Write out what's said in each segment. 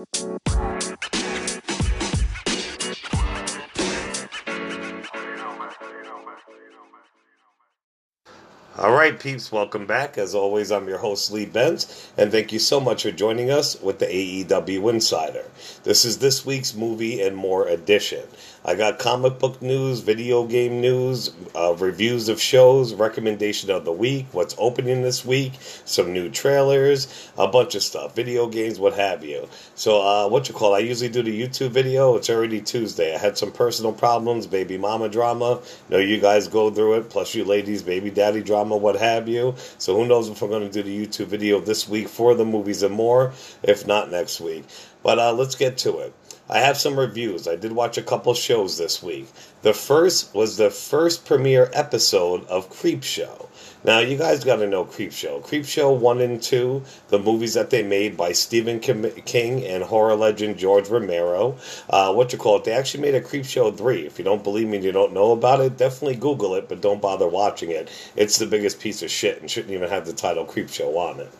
Música All right, peeps, welcome back. As always, I'm your host, Lee Benz, and thank you so much for joining us with the AEW Insider. This is this week's movie and more edition. I got comic book news, video game news, uh, reviews of shows, recommendation of the week, what's opening this week, some new trailers, a bunch of stuff, video games, what have you. So, uh, what you call? I usually do the YouTube video. It's already Tuesday. I had some personal problems, baby mama drama. Know you guys go through it. Plus, you ladies, baby daddy drama, what have you. So, who knows if I'm going to do the YouTube video this week for the movies and more? If not next week. But uh, let's get to it. I have some reviews. I did watch a couple shows this week. The first was the first premiere episode of Creepshow. Now, you guys got to know Creepshow. Creepshow 1 and 2, the movies that they made by Stephen King and horror legend George Romero. Uh, what you call it? They actually made a Creepshow 3. If you don't believe me and you don't know about it, definitely Google it, but don't bother watching it. It's the biggest piece of shit and shouldn't even have the title Creepshow on it.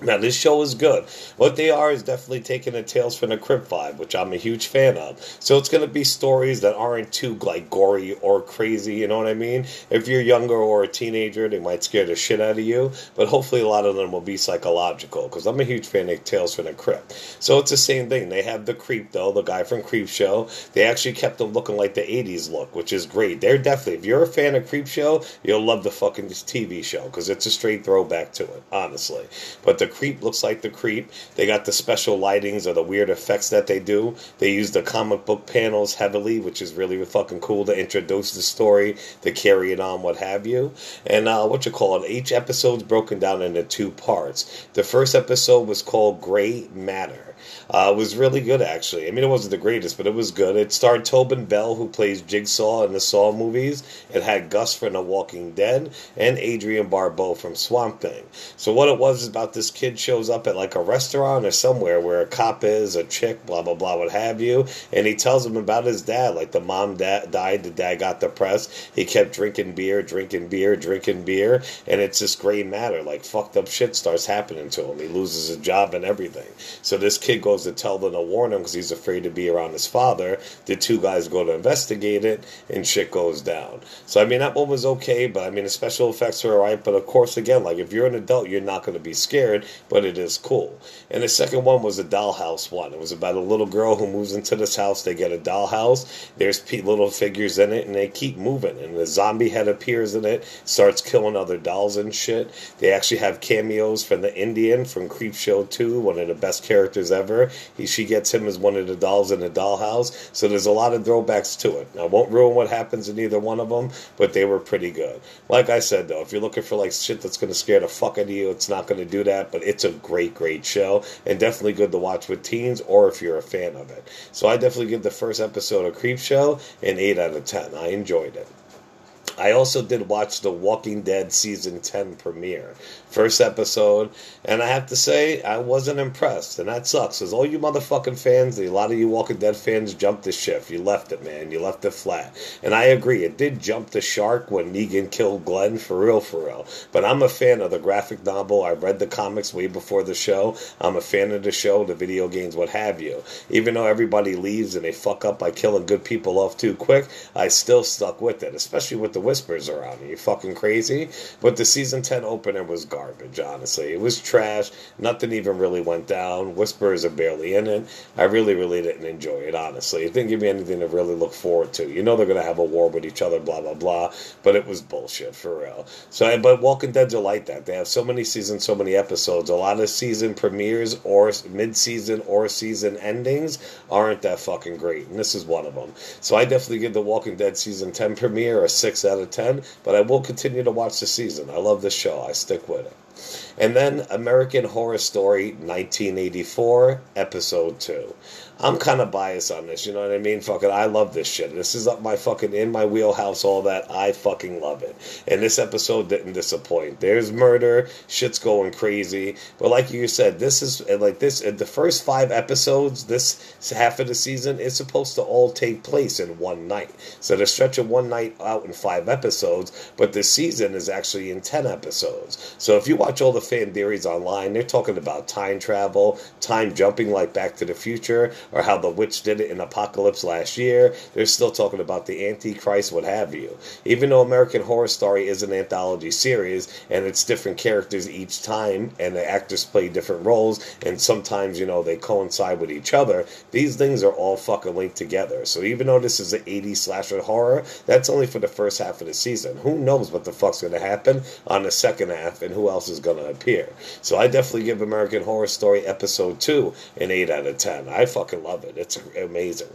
Now, this show is good. What they are is definitely taking a Tales from the Crypt vibe, which I'm a huge fan of. So it's going to be stories that aren't too like gory or crazy. You know what I mean? If you're younger or a teenager, they might scare the shit out of you. But hopefully, a lot of them will be psychological because I'm a huge fan of Tales from the Crypt. So it's the same thing. They have the Creep though, the guy from Creepshow. They actually kept them looking like the '80s look, which is great. They're definitely. If you're a fan of Creepshow, you'll love the fucking TV show because it's a straight throwback to it, honestly. But the creep looks like the creep. They got the special lightings or the weird effects that they do. They use the comic book panels heavily, which is really fucking cool to introduce the story, to carry it on, what have you. And uh, what you call it? Each episode's broken down into two parts. The first episode was called Gray Matter. Uh, it was really good, actually. I mean, it wasn't the greatest, but it was good. It starred Tobin Bell, who plays Jigsaw in the Saw movies. It had Gus from The Walking Dead and Adrienne Barbeau from Swamp Thing. So what it was is about this kid shows up at like a restaurant or somewhere where a cop is, a chick, blah blah blah, what have you, and he tells him about his dad. Like the mom dad died, the dad got depressed. He kept drinking beer, drinking beer, drinking beer, and it's this gray matter. Like fucked up shit starts happening to him. He loses his job and everything. So this kid goes to tell them to warn him because he's afraid to be around his father. The two guys go to investigate it, and shit goes down. So I mean that one was okay, but I mean the special effects were alright. But of course, again, like if you're an adult, you're not going to be scared, but it is cool. And the second one was a dollhouse one. It was about a little girl who moves into this house. They get a dollhouse. There's little figures in it, and they keep moving. And the zombie head appears in it, starts killing other dolls and shit. They actually have cameos from the Indian from Creepshow 2, one of the best characters ever. He, she gets him as one of the dolls in the dollhouse. So there's a lot of throwbacks to it. I won't ruin what happens in either one of them, but they were pretty good. Like I said, though, if you're looking for like shit that's going to scare the fuck out of you, it's not going to do that. But it's a great, great show, and definitely good to watch with teens or if you're a fan of it. So I definitely give the first episode of Creepshow an eight out of ten. I enjoyed it. I also did watch the Walking Dead season 10 premiere. First episode, and I have to say, I wasn't impressed, and that sucks. Because all you motherfucking fans, a lot of you Walking Dead fans jumped the ship. You left it, man. You left it flat. And I agree, it did jump the shark when Negan killed Glenn, for real, for real. But I'm a fan of the graphic novel. I read the comics way before the show. I'm a fan of the show, the video games, what have you. Even though everybody leaves and they fuck up by killing good people off too quick, I still stuck with it, especially with the whispers around. Are you fucking crazy? But the season 10 opener was garbage, honestly. It was trash. Nothing even really went down. Whispers are barely in it. I really, really didn't enjoy it, honestly. It didn't give me anything to really look forward to. You know they're going to have a war with each other, blah, blah, blah. But it was bullshit, for real. So, But Walking Dead's are like that. They have so many seasons, so many episodes. A lot of season premieres or mid-season or season endings aren't that fucking great. And this is one of them. So I definitely give The Walking Dead season 10 premiere a 6 out of 10. But I will continue to watch the season. I love this show. I stick with it. And then American Horror Story 1984, Episode 2. I'm kind of biased on this, you know what I mean? Fucking, I love this shit. This is up my fucking in my wheelhouse, all that. I fucking love it. And this episode didn't disappoint. There's murder, shit's going crazy. But like you said, this is like this. The first five episodes, this half of the season, is supposed to all take place in one night. So they're stretching one night out in five episodes, but the season is actually in ten episodes. So if you watch all the fan theories online, they're talking about time travel, time jumping like Back to the Future, or how the witch did it in Apocalypse last year. They're still talking about the Antichrist, what have you. Even though American Horror Story is an anthology series and it's different characters each time, and the actors play different roles, and sometimes, you know, they coincide with each other, these things are all fucking linked together. So even though this is an 80s slasher horror, that's only for the first half of the season. Who knows what the fuck's going to happen on the second half and who else is going to appear? So I definitely give American Horror Story episode 2 an 8 out of 10. I fucking love it. It's amazing.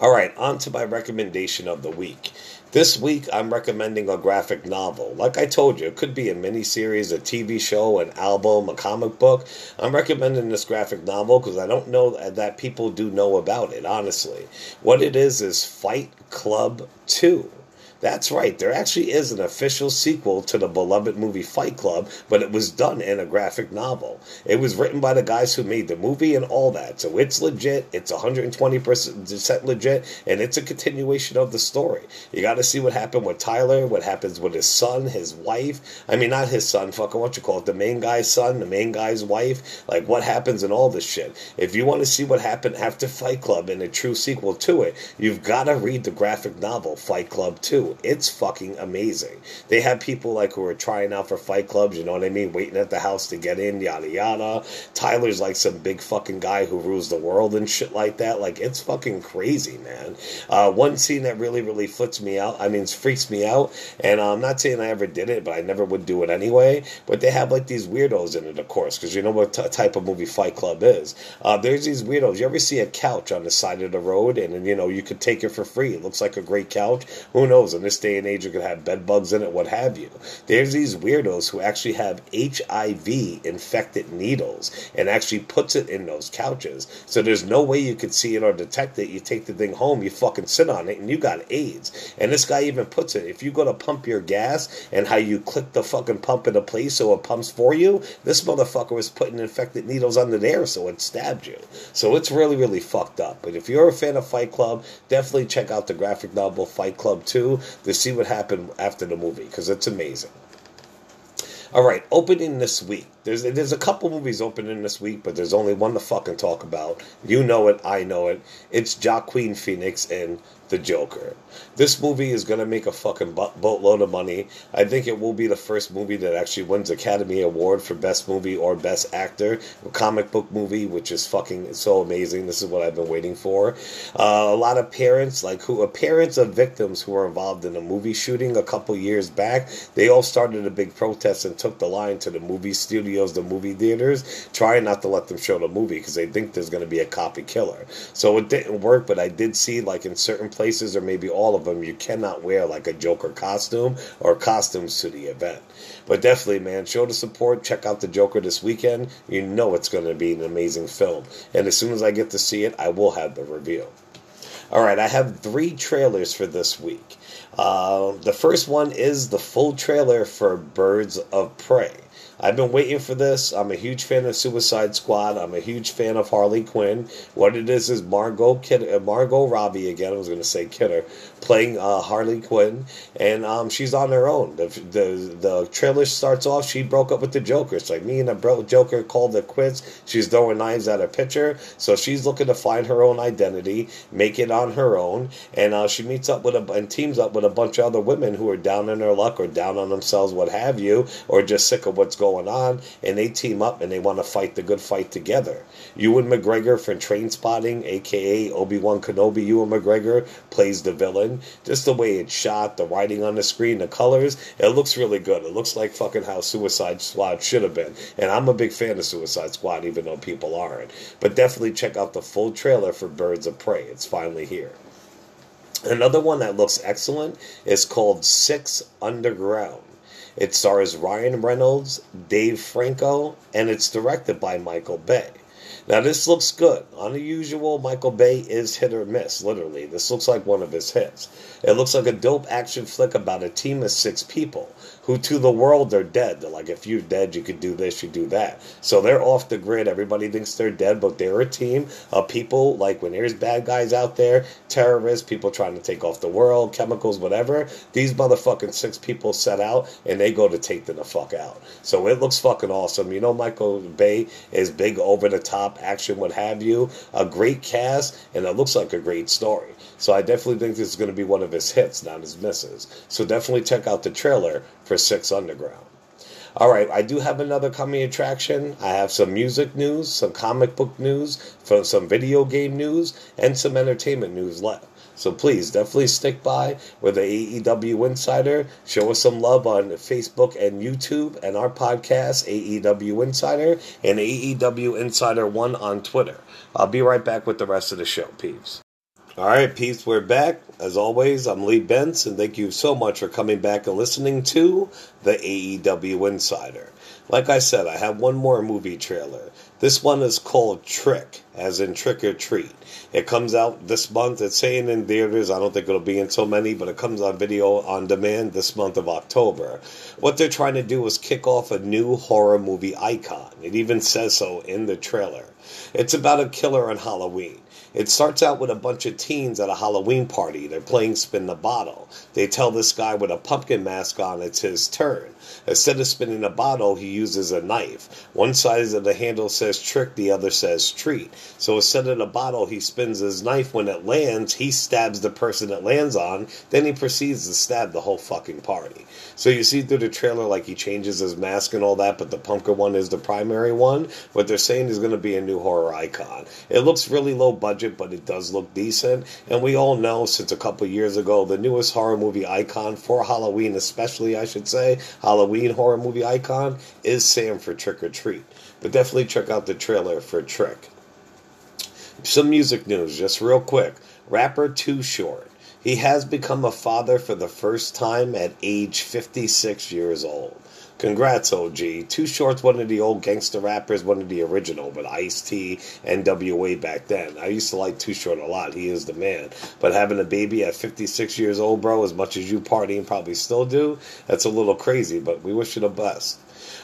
All right, on to my recommendation of the week. This week, I'm recommending a graphic novel. Like I told you, it could be a miniseries, a TV show, an album, a comic book. I'm recommending this graphic novel because I don't know that people do know about it, honestly. What it is is Fight Club 2. That's right, there actually is an official sequel to the beloved movie Fight Club, but it was done in a graphic novel. It was written by the guys who made the movie and all that, so it's legit, it's 120% legit, and it's a continuation of the story. You got to see what happened with Tyler, what happens with his son, his wife. I mean, not his son, fucking what you call it, the main guy's son, the main guy's wife, like what happens in all this shit. If you want to see what happened after Fight Club and a true sequel to it, you've got to read the graphic novel Fight Club 2. It's fucking amazing. They have people like who are trying out for fight clubs, you know what I mean, waiting at the house to get in, yada yada. Tyler's like some big fucking guy who rules the world and shit like that. Like it's fucking crazy, man. Uh, one scene that really, really flips me out. I mean, freaks me out, and I'm not saying I ever did it, but I never would do it anyway. But they have like these weirdos in it, of course, because you know what t- type of movie Fight Club is. Uh, there's these weirdos. You ever see a couch on the side of the road, and you know you could take it for free. It looks like a great couch. Who knows? In this day and age, you could have bed bugs in it, what have you. There's these weirdos who actually have HIV infected needles and actually puts it in those couches. So there's no way you could see it or detect it. You take the thing home, you fucking sit on it, and you got AIDS. And this guy even puts it if you go to pump your gas and how you click the fucking pump into place so it pumps for you, this motherfucker was putting infected needles under there so it stabbed you. So it's really, really fucked up. But if you're a fan of Fight Club, definitely check out the graphic novel Fight Club 2 to see what happened after the movie because it's amazing. All right, opening this week. There's there's a couple movies opening this week, but there's only one to fucking talk about. You know it, I know it. It's Joaquin Phoenix and the Joker. This movie is going to make a fucking boatload of money. I think it will be the first movie that actually wins Academy Award for Best Movie or Best Actor. A comic book movie, which is fucking so amazing. This is what I've been waiting for. Uh, a lot of parents, like who parents of victims who were involved in a movie shooting a couple years back, they all started a big protest and took the line to the movie studios, the movie theaters, trying not to let them show the movie because they think there's going to be a copy killer. So it didn't work, but I did see, like in certain places or maybe all of them, you cannot wear like a Joker costume or costumes to the event. But definitely, man, show the support. Check out the Joker this weekend. You know it's going to be an amazing film. And as soon as I get to see it, I will have the review. All right, I have three trailers for this week. Uh, the first one is the full trailer for Birds of Prey. I've been waiting for this. I'm a huge fan of Suicide Squad. I'm a huge fan of Harley Quinn. What it is is Margot Kid- uh, Margot Robbie again. I was going to say Kidder playing uh, Harley Quinn, and um, she's on her own. The, the the trailer starts off. She broke up with the Joker. It's like me and the bro- Joker called it quits. She's throwing knives at a pitcher, so she's looking to find her own identity, make it on her own, and uh, she meets up with a and teams up with a bunch of other women who are down in their luck or down on themselves, what have you, or just sick of what's going going on, and they team up and they want to fight the good fight together. Ewan McGregor from Trainspotting, aka Obi Wan Kenobi, Ewan McGregor plays the villain. Just the way it's shot, the writing on the screen, the colors, it looks really good. It looks like fucking how Suicide Squad should have been. And I'm a big fan of Suicide Squad, even though people aren't. But definitely check out the full trailer for Birds of Prey. It's finally here. Another one that looks excellent is called Six Underground. It stars Ryan Reynolds, Dave Franco, and it's directed by Michael Bay. Now, this looks good. Unusual, Michael Bay is hit or miss, literally. This looks like one of his hits. It looks like a dope action flick about a team of six people who to the world are dead. They're like, if you're dead, you could do this, you do that. So they're off the grid. Everybody thinks they're dead, but they're a team of people. Like when there's bad guys out there, terrorists, people trying to take off the world, chemicals, whatever. These motherfucking six people set out and they go to take them the fuck out. So it looks fucking awesome. You know, Michael Bay is big, over the top action, what have you. A great cast, and it looks like a great story. So I definitely think this is going to be one of his hits, not his misses. So definitely check out the trailer for Six Underground. All right, I do have another coming attraction. I have some music news, some comic book news, some video game news, and some entertainment news left. So please, definitely stick by with the AEW Insider. Show us some love on Facebook and YouTube and our podcast, AEW Insider, and AEW Insider 1 on Twitter. I'll be right back with the rest of the show, peeps. All right, peeps, we're back. As always, I'm Lee Bentz, and thank you so much for coming back and listening to the AEW Insider. Like I said, I have one more movie trailer. This one is called Trick, as in Trick or Treat. It comes out this month. It's saying in theaters. I don't think it'll be in so many, but it comes on video on demand this month of October. What they're trying to do is kick off a new horror movie icon. It even says so in the trailer. It's about a killer on Halloween. It starts out with a bunch of teens at a Halloween party. They're playing spin the bottle. They tell this guy with a pumpkin mask on it's his turn. Instead of spinning a bottle, he uses a knife. One side of the handle says trick, the other says treat. So instead of the bottle, he spins his knife. When it lands, he stabs the person it lands on. Then he proceeds to stab the whole fucking party. So you see through the trailer, like he changes his mask and all that, but the pumpkin one is the primary one. What they're saying is going to be a new horror icon. It looks really low budget, but it does look decent. And we all know since a couple years ago, the newest horror movie icon for Halloween, especially, I should say, Halloween horror movie icon, is Sam for Trick or Treat. But definitely check out the trailer for Trick. Some music news, just real quick. Rapper Too Short. He has become a father for the first time at age 56 years old. Congrats, OG. Too Short's one of the old gangster rappers, one of the original, but Ice T, NWA back then. I used to like Too Short a lot. He is the man. But having a baby at 56 years old, bro, as much as you party and probably still do, that's a little crazy, but we wish you the best.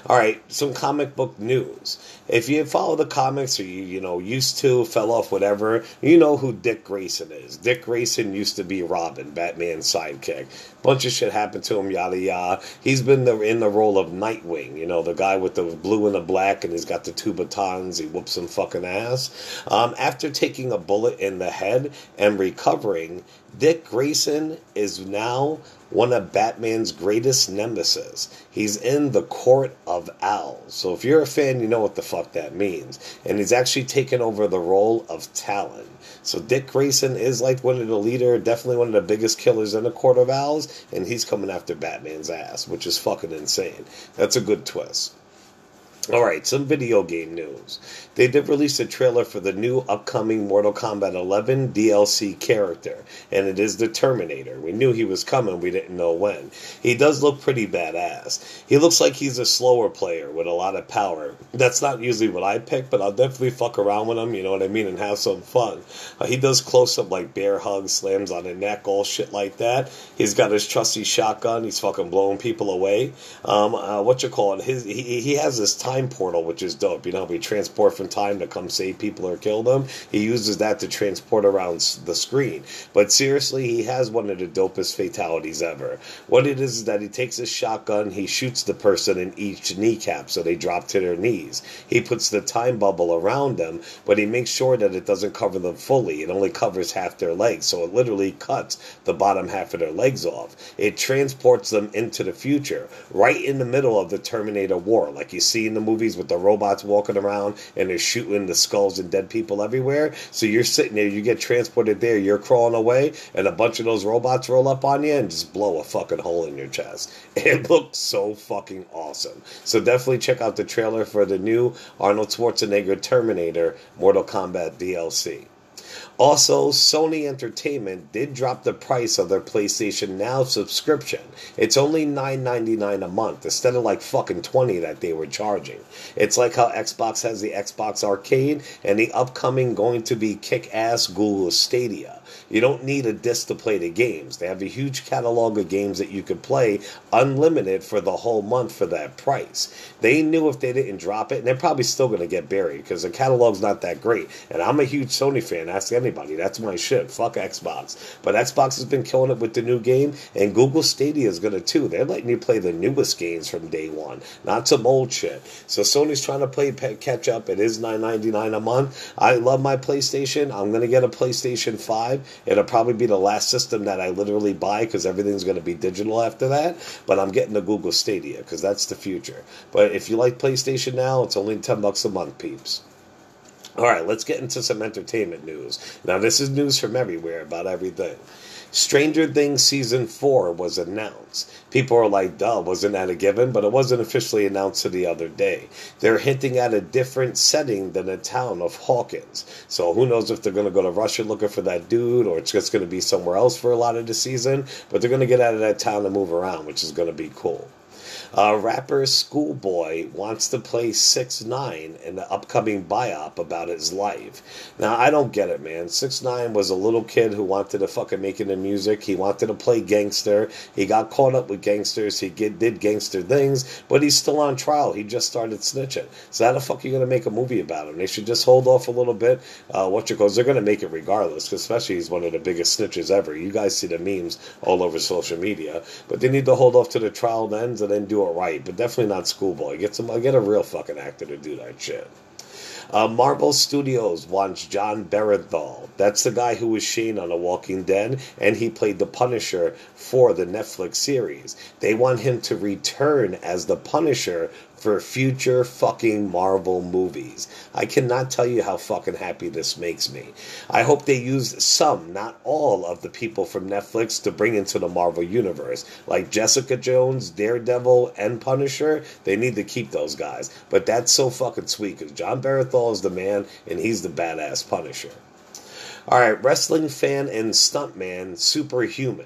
All right, some comic book news. If you follow the comics or you, you know, used to, fell off, whatever, you know who Dick Grayson is. Dick Grayson used to be Robin, Batman's sidekick. Bunch of shit happened to him, yada yada. He's been the, in the role of Nightwing, you know, the guy with the blue and the black, and he's got the two batons. He whoops some fucking ass. Um, after taking a bullet in the head and recovering, Dick Grayson is now one of Batman's greatest nemesis. He's in the Court of Owls. So if you're a fan, you know what the fuck that means. And he's actually taken over the role of Talon. So Dick Grayson is like one of the leader, definitely one of the biggest killers in the Court of Owls, and he's coming after Batman's ass, which is fucking insane. That's a good twist. All right, some video game news. They did release a trailer for the new upcoming Mortal Kombat 11 DLC character, and it is the Terminator. We knew he was coming, we didn't know when. He does look pretty badass. He looks like he's a slower player with a lot of power. That's not usually what I pick, but I'll definitely fuck around with him, you know what I mean, and have some fun. Uh, he does close up like bear hugs, slams on the neck, all shit like that. He's got his trusty shotgun. He's fucking blowing people away. Um, uh, what you call it? His he, he has this time time portal, which is dope. You know, we transport from time to come save people or kill them. He uses that to transport around the screen. But seriously, he has one of the dopest fatalities ever. What it is is that he takes his shotgun, he shoots the person in each kneecap so they drop to their knees. He puts the time bubble around them, but he makes sure that it doesn't cover them fully. It only covers half their legs, so it literally cuts the bottom half of their legs off. It transports them into the future, right in the middle of the Terminator War, like you see in the movies with the robots walking around and they're shooting the skulls and dead people everywhere. So you're sitting there, you get transported there, you're crawling away, and a bunch of those robots roll up on you and just blow a fucking hole in your chest. It looks so fucking awesome. So definitely check out the trailer for the new Arnold Schwarzenegger Terminator Mortal Kombat DLC. Also, Sony Entertainment did drop the price of their PlayStation Now subscription. It's only $9.99 a month instead of like fucking 20 that they were charging. It's like how Xbox has the Xbox Arcade and the upcoming going to be kick ass Google Stadia. You don't need a disc to play the games. They have a huge catalog of games that you could play unlimited for the whole month for that price. They knew if they didn't drop it, and they're probably still going to get buried because the catalog's not that great. And I'm a huge Sony fan. Ask anybody. That's my shit. Fuck Xbox. But Xbox has been killing it with the new game, and Google Stadia is going to too. They're letting you play the newest games from day one, not some old shit. So Sony's trying to play catch up. It is $9.99 a month. I love my PlayStation. I'm going to get a PlayStation 5. It'll probably be the last system that I literally buy because everything's going to be digital after that. But I'm getting the Google Stadia because that's the future. But if you like PlayStation now, it's only 10 bucks a month, peeps. All right, let's get into some entertainment news. Now, this is news from everywhere about everything. Stranger Things season four was announced. People are like, duh, wasn't that a given? But it wasn't officially announced the other day. They're hinting at a different setting than the town of Hawkins. So who knows if they're going to go to Russia looking for that dude or it's just going to be somewhere else for a lot of the season. But they're going to get out of that town and move around, which is going to be cool. Uh, rapper Schoolboy wants to play 6 9 in the upcoming biop about his life. Now, I don't get it, man. 6 9 was a little kid who wanted to fucking make it in music. He wanted to play gangster. He got caught up with gangsters. He get, did gangster things, but he's still on trial. He just started snitching. So, how the fuck are you to make a movie about him? They should just hold off a little bit. Uh, what you cause, they're to make it regardless, especially he's one of the biggest snitches ever. You guys see the memes all over social media, but they need to hold off to the trial ends and then do it right, but definitely not Schoolboy. Get some, get a real fucking actor to do that shit. Uh, Marvel Studios wants Jon Bernthal. That's the guy who was Shane on The Walking Dead, and he played the Punisher for the Netflix series. They want him to return as the Punisher for future fucking Marvel movies. I cannot tell you how fucking happy this makes me. I hope they use some, not all, of the people from Netflix to bring into the Marvel universe. Like Jessica Jones, Daredevil, and Punisher, they need to keep those guys. But that's so fucking sweet because Jon Bernthal is the man and he's the badass Punisher. All right, wrestling fan and stuntman, Superhuman.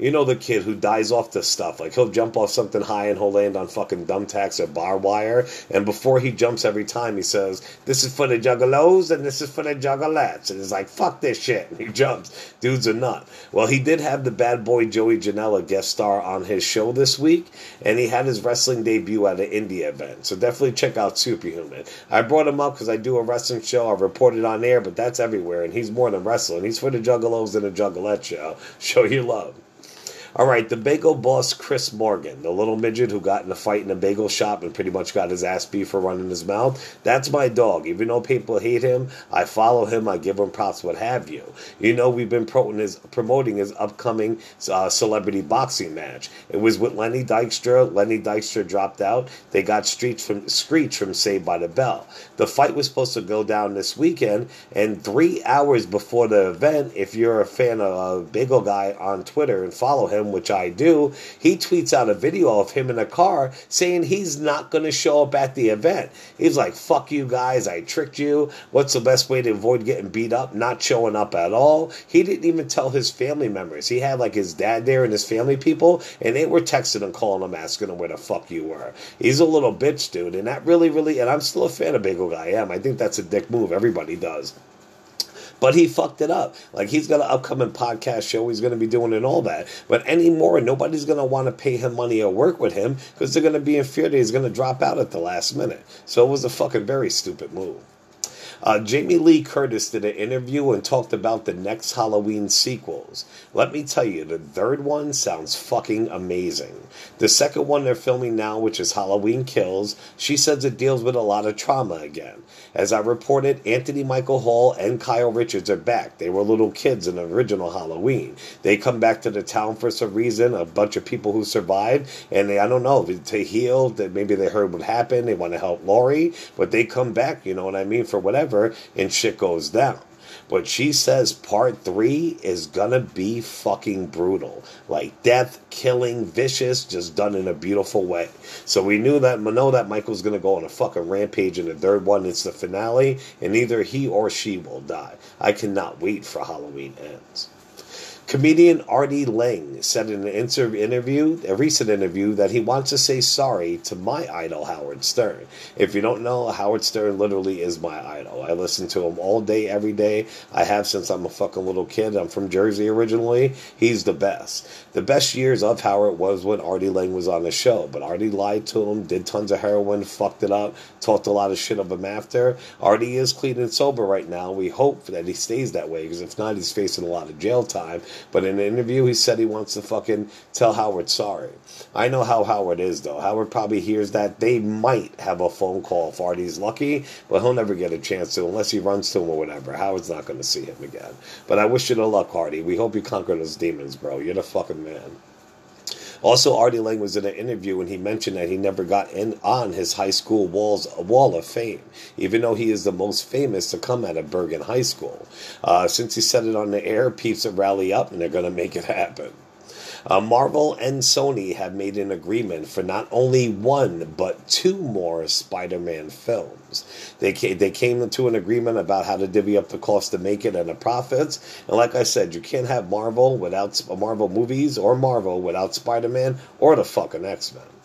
You know the kid who dies off the stuff. Like he'll jump off something high and he'll land on fucking thumbtacks or barbed wire. And before he jumps every time, he says, "This is for the juggalos and this is for the juggalettes." And he's like, "Fuck this shit." And he jumps. Dude's a nut. Well, he did have the bad boy Joey Janela guest star on his show this week, and he had his wrestling debut at an indie event. So definitely check out Superhuman. I brought him up because I do a wrestling show. I reported on air, but that's everywhere, and he's more than wrestling. He's for the juggalos and the juggalette show. Show your love. All right, the bagel boss Chris Morgan, the little midget who got in a fight in a bagel shop and pretty much got his ass beat for running his mouth. That's my dog. Even though people hate him, I follow him. I give him props. What have you? You know, we've been promoting his, promoting his upcoming uh, celebrity boxing match. It was with Lenny Dykstra. Lenny Dykstra dropped out. They got Screech from Screech from Saved by the Bell. The fight was supposed to go down this weekend, and three hours before the event, if you're a fan of uh, Bagel Guy on Twitter and follow him him, which I do, he tweets out a video of him in a car saying he's not going to show up at the event. He's like, fuck you guys, I tricked you. What's the best way to avoid getting beat up? Not showing up at all. He didn't even tell his family members. He had like his dad there and his family people, and they were texting and calling him, asking him where the fuck you were. He's a little bitch, dude, and that really, really, and I'm still a fan of Bagel Guy. I am. I think that's a dick move. Everybody does. But he fucked it up. Like he's got an upcoming podcast show. He's going to be doing and all that. But anymore, nobody's going to want to pay him money or work with him because they're going to be in fear that he's going to drop out at the last minute. So it was a fucking very stupid move. Uh, Jamie Lee Curtis did an interview and talked about the next Halloween sequels. Let me tell you, the third one sounds fucking amazing. The second one they're filming now, which is Halloween Kills, she says it deals with a lot of trauma again. As I reported, Anthony Michael Hall and Kyle Richards are back. They were little kids in the original Halloween. They come back to the town for some reason, a bunch of people who survived, and they, I don't know, to heal, that maybe they heard what happened, they want to help Laurie, but they come back, you know what I mean, for whatever, and shit goes down. But she says part three is gonna be fucking brutal. Like death, killing, vicious, just done in a beautiful way. So we knew that, know that Michael's gonna go on a fucking rampage in the third one. It's the finale, and either he or she will die. I cannot wait for Halloween ends. Comedian Artie Lange said in an interview, a recent interview, that he wants to say sorry to my idol, Howard Stern. If you don't know, Howard Stern literally is my idol. I listen to him all day, every day. I have since I'm a fucking little kid. I'm from Jersey originally. He's the best. The best years of Howard was when Artie Lange was on the show, but Artie lied to him, did tons of heroin, fucked it up, talked a lot of shit of him after. Artie is clean and sober right now. We hope that he stays that way, because if not, he's facing a lot of jail time. But in an interview, he said he wants to fucking tell Howard sorry. I know how Howard is, though. Howard probably hears that. They might have a phone call if Artie's lucky, but he'll never get a chance to unless he runs to him or whatever. Howard's not going to see him again. But I wish you the luck, Artie. We hope you conquer those demons, bro. You're the fucking man. Also, Artie Lange was in an interview and he mentioned that he never got in on his high school walls wall of fame, even though he is the most famous to come out of Bergen High School. Uh, since he said it on the air, peeps are rally up and they're going to make it happen. Uh, Marvel and Sony have made an agreement for not only one but two more Spider-Man films. They came, they came to an agreement about how to divvy up the cost to make it and the profits. And like I said, you can't have Marvel without Marvel movies or Marvel without Spider-Man or the fucking X-Men.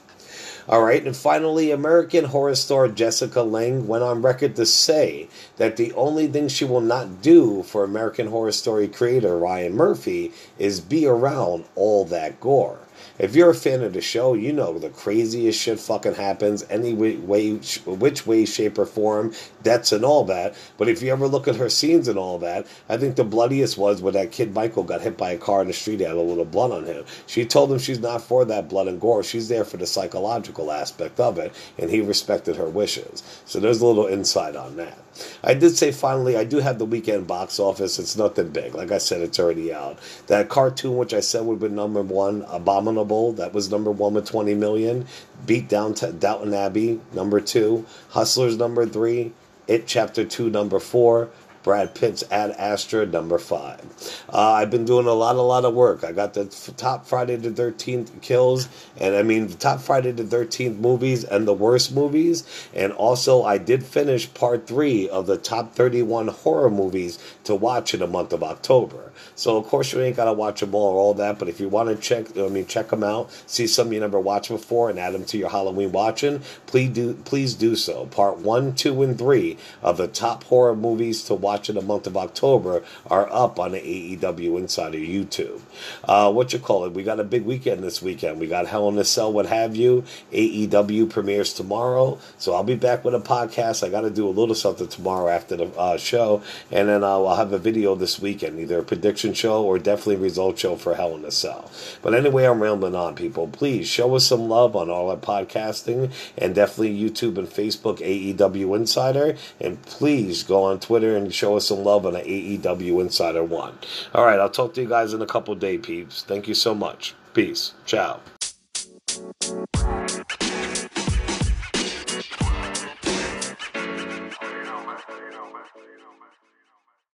All right, and finally, American Horror star Jessica Lange went on record to say that the only thing she will not do for American Horror Story creator Ryan Murphy is be around all that gore. If you're a fan of the show, you know the craziest shit fucking happens any way, which way, shape, or form, deaths and all that. But if you ever look at her scenes and all that, I think the bloodiest was when that kid Michael got hit by a car in the street, and had a little blood on him. She told him she's not for that blood and gore. She's there for the psychological aspect of it, and he respected her wishes. So there's a little insight on that. I did say finally, I do have the weekend box office. It's nothing big. Like I said, it's already out. That cartoon, which I said would be number one, Abominable, that was number one with 20 million. Beat Down to Downton Abbey, number two. Hustlers, number three. It Chapter 2, number 4. Brad Pitt's Ad Astra, number 5. Uh, I've been doing a lot, a lot of work. I got the top Friday the 13th kills, and I mean, the top Friday the 13th movies and the worst movies. And also, I did finish part 3 of the top 31 horror movies to watch in the month of October. So, of course, you ain't got to watch them all or all that, but if you want to check, I mean, check them out, see some you never watched before, and add them to your Halloween watching, please do, please do so. Part 1, 2, and 3 of the top horror movies to watch watch in the month of October are up on the AEW Insider YouTube. Uh, what you call it? We got a big weekend this weekend. We got Hell in a Cell, what have you. AEW premieres tomorrow, so I'll be back with a podcast. I got to do a little something tomorrow after the uh, show, and then uh, I'll have a video this weekend, either a prediction show or definitely result show for Hell in a Cell. But anyway, I'm rambling on, people. Please show us some love on all our podcasting and definitely YouTube and Facebook AEW Insider, and please go on Twitter and show show us some love on an AEW Insider One. All right, I'll talk to you guys in a couple day, peeps. Thank you so much. Peace. Ciao.